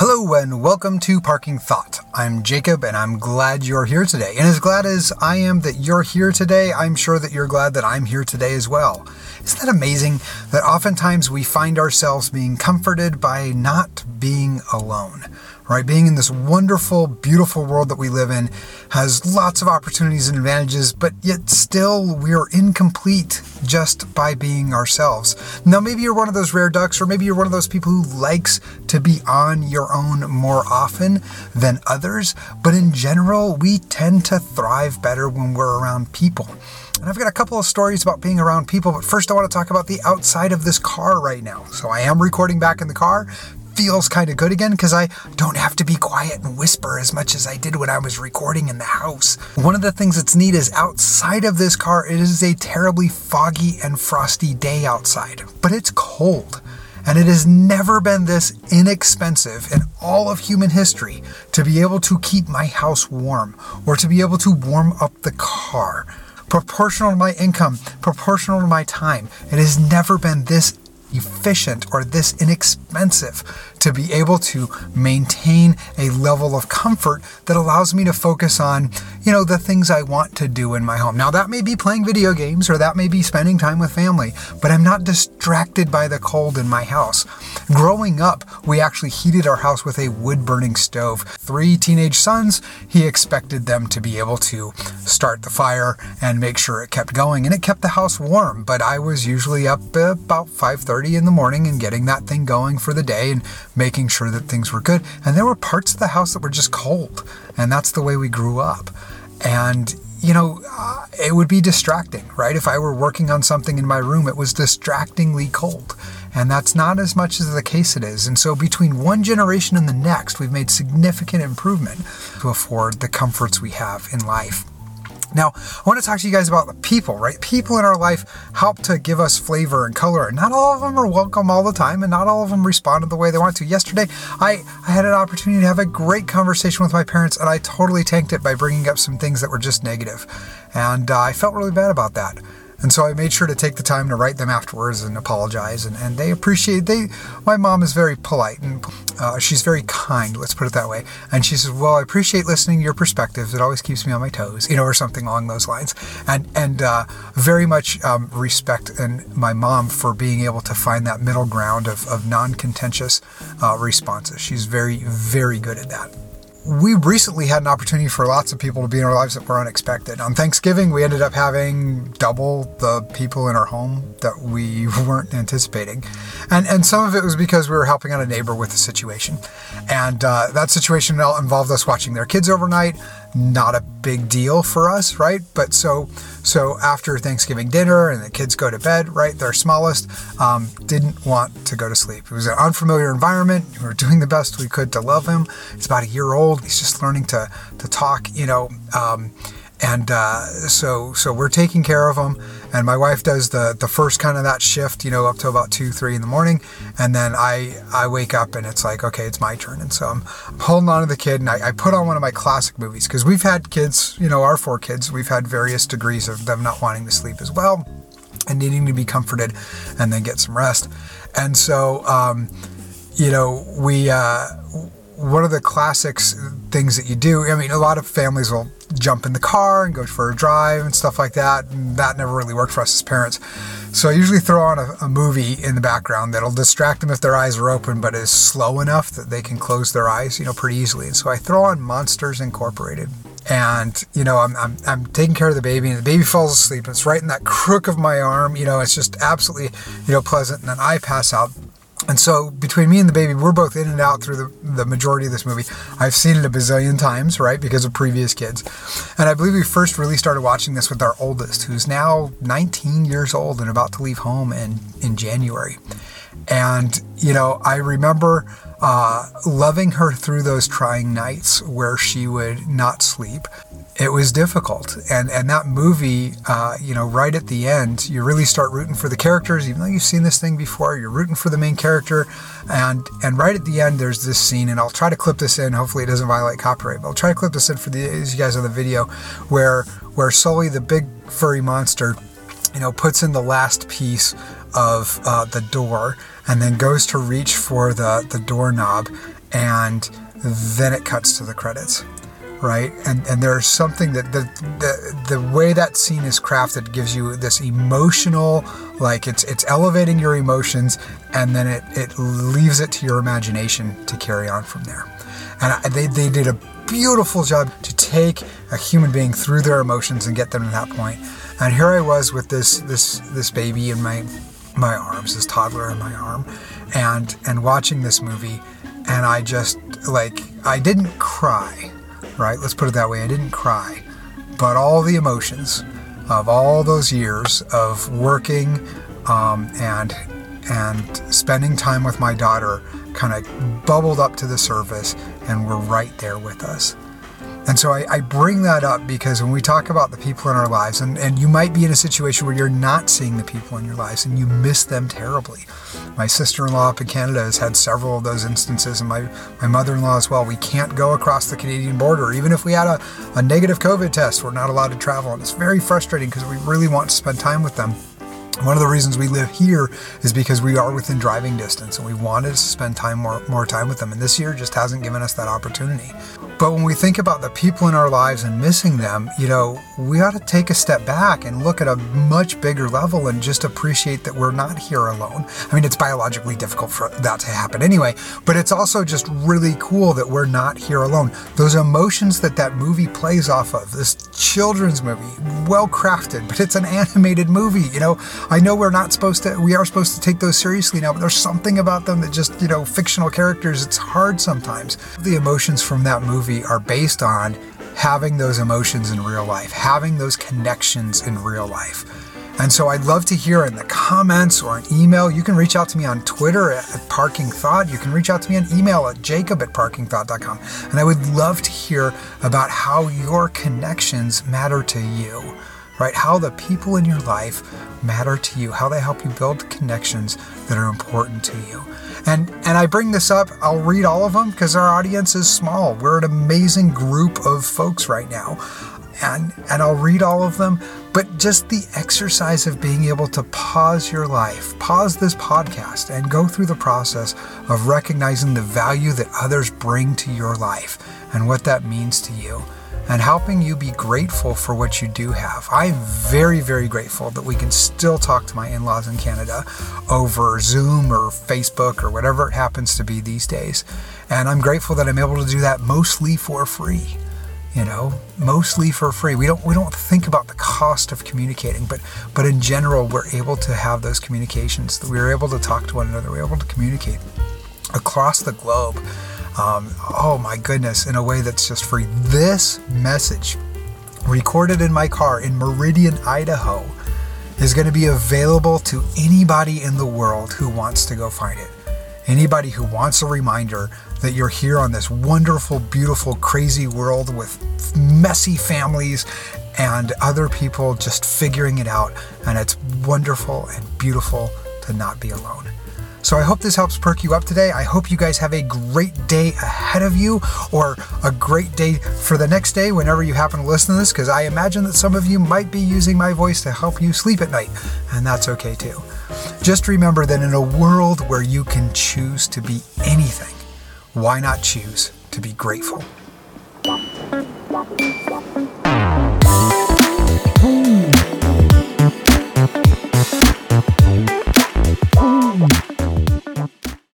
Hello and welcome to Parking Thought. I'm Jacob and I'm glad you're here today. And as glad as I am that you're here today, I'm sure that you're glad that I'm here today as well. Isn't that amazing that oftentimes we find ourselves being comforted by not being alone? right? Being in this wonderful, beautiful world that we live in has lots of opportunities and advantages, but yet still we are incomplete just by being ourselves. Now, maybe you're one of those rare ducks, or maybe you're one of those people who likes to be on your own more often than others, but in general, we tend to thrive better when we're around people. And I've got a couple of stories about being around people, but first I want to talk about the outside of this car right now. So I am recording back in the car feels kind of good again because I don't have to be quiet and whisper as much as I did when I was recording in the house. One of the things that's neat is outside of this car, it is a terribly foggy and frosty day outside, but it's cold. And it has never been this inexpensive in all of human history to be able to keep my house warm or to be able to warm up the car. Proportional to my income, proportional to my time, it has never been this efficient or this inexpensive to be able to maintain a level of comfort that allows me to focus on, you know, the things I want to do in my home. Now, that may be playing video games or that may be spending time with family, but I'm not distracted by the cold in my house. Growing up, we actually heated our house with a wood burning stove. Three teenage sons, he expected them to be able to start the fire and make sure it kept going, and it kept the house warm. But I was usually up about 5:30 in the morning and getting that thing going for the day and making sure that things were good. And there were parts of the house that were just cold. And that's the way we grew up. And, you know, uh, it would be distracting, right? If I were working on something in my room, it was distractingly cold. And that's not as much as the case it is. And so between one generation and the next, we've made significant improvement to afford the comforts we have in life. Now, I want to talk to you guys about the people, right? People in our life help to give us flavor and color. And not all of them are welcome all the time, and not all of them responded the way they want to. Yesterday, I, I had an opportunity to have a great conversation with my parents, and I totally tanked it by bringing up some things that were just negative. And uh, I felt really bad about that. And so I made sure to take the time to write them afterwards and apologize. And, and they appreciate they. My mom is very polite and uh, she's very kind. Let's put it that way. And she says, "Well, I appreciate listening to your perspectives. It always keeps me on my toes, you know, or something along those lines." And and uh, very much um, respect and my mom for being able to find that middle ground of, of non-contentious uh, responses. She's very very good at that we recently had an opportunity for lots of people to be in our lives that were unexpected. On Thanksgiving, we ended up having double the people in our home that we weren't anticipating. And, and some of it was because we were helping out a neighbor with a situation. And uh, that situation involved us watching their kids overnight, not a big deal for us, right? But so so after Thanksgiving dinner and the kids go to bed, right? Their smallest um, didn't want to go to sleep. It was an unfamiliar environment. We were doing the best we could to love him. He's about a year old. He's just learning to to talk, you know. Um, and uh, so so we're taking care of him. And my wife does the the first kind of that shift you know up to about two three in the morning. And then i i wake up and it's like okay it's my turn. And so i'm, I'm holding on to the kid and I, I put on one of my classic movies because we've had kids you know our four kids we've had various degrees of them not wanting to sleep as well and needing to be comforted and then get some rest. And so um, you know we uh, one are the classics things that you do i mean a lot of families will jump in the car and go for a drive and stuff like that. And that never really worked for us as parents. So I usually throw on a, a, movie in the background that'll distract them if their eyes are open, but is slow enough that they can close their eyes, you know, pretty easily. And so I throw on Monsters Incorporated. And, you know, I'm, I'm, I'm taking care of the baby and the baby falls asleep. And it's right in that crook of my arm. You know, it's just absolutely, you know, pleasant. And then I pass out and so between me and the baby, we're both in and out through the, the majority of this movie. I've seen it a bazillion times, right, because of previous kids. And I believe we first really started watching this with our oldest, who's now 19 years old and about to leave home in, in January. And, you know, I remember uh, loving her through those trying nights where she would not sleep it was difficult. And and that movie, uh, you know, right at the end, you really start rooting for the characters, even though you've seen this thing before. You're rooting for the main character, and and right at the end, there's this scene, and I'll try to clip this in. Hopefully, it doesn't violate copyright, but I'll try to clip this in for the you guys on the video, where where Sully, the big furry monster, you know, puts in the last piece of uh, the door and then goes to reach for the the doorknob and then it cuts to the credits right? And and there's something that the, the the way that scene is crafted gives you this emotional like it's it's elevating your emotions and then it it leaves it to your imagination to carry on from there. And I, they, they did a beautiful job to take a human being through their emotions and get them to that point. And here i was with this this this baby in my my arms this toddler in my arm and and watching this movie and i just like i didn't cry right? Let's put it that way. I didn't cry, but all the emotions of all those years of working um, and and spending time with my daughter kind of bubbled up to the surface and were right there with us. And so I, I, bring that up because when we talk about the people in our lives, and, and you might be in a situation where you're not seeing the people in your lives and you miss them terribly. My sister in law up in Canada has had several of those instances, and my, my mother in law as well. We can't go across the Canadian border. Even if we had a, a negative COVID test, we're not allowed to travel. And it's very frustrating because we really want to spend time with them. One of the reasons we live here is because we are within driving distance and we wanted to spend time more, more time with them. And this year just hasn't given us that opportunity. But when we think about the people in our lives and missing them, you know, we ought to take a step back and look at a much bigger level and just appreciate that we're not here alone. I mean, it's biologically difficult for that to happen anyway, but it's also just really cool that we're not here alone. Those emotions that that movie plays off of, this children's movie, well crafted, but it's an animated movie, you know. I know we're not supposed to, we are supposed to take those seriously now, but there's something about them that just, you know, fictional characters, it's hard sometimes. The emotions from that movie are based on having those emotions in real life, having those connections in real life. And so I'd love to hear in the comments or an email. You can reach out to me on Twitter at, Parking Thought. You can reach out to me on email at jacob at parkingthought.com. And I would love to hear about how your connections matter to you, right? How the people in your life matter to you, how they help you build connections that are important to you. And and I bring this up, I'll read all of them because our audience is small. We're an amazing group of folks right now. And and I'll read all of them, but just the exercise of being able to pause your life, pause this podcast and go through the process of recognizing the value that others bring to your life and what that means to you and helping you be grateful for what you do have. I'm very, very grateful that we can still talk to my in laws in Canada over Zoom or Facebook or whatever it happens to be these days. And I'm grateful that I'm able to do that mostly for free. You know, mostly for free. We don't we don't think about the cost of communicating, but but in general, we're able to have those communications. We're able to talk to one another. We're able to communicate across the globe um, oh my goodness, in a way that's just free. This message, recorded in my car in Meridian, Idaho, is going to be available to anybody in the world who wants to go find it. Anybody who wants a reminder that you're here on this wonderful, beautiful, crazy world with messy families and other people just figuring it out. And it's wonderful and beautiful to not be alone. So I hope this helps perk you up today. I hope you guys have a great day ahead of you or a great day for the next day whenever you happen to listen to this, because I imagine that some of you might be using my voice to help you sleep at night, and that's okay too. Just remember that in a world where you can choose to be anything, why not choose to be grateful?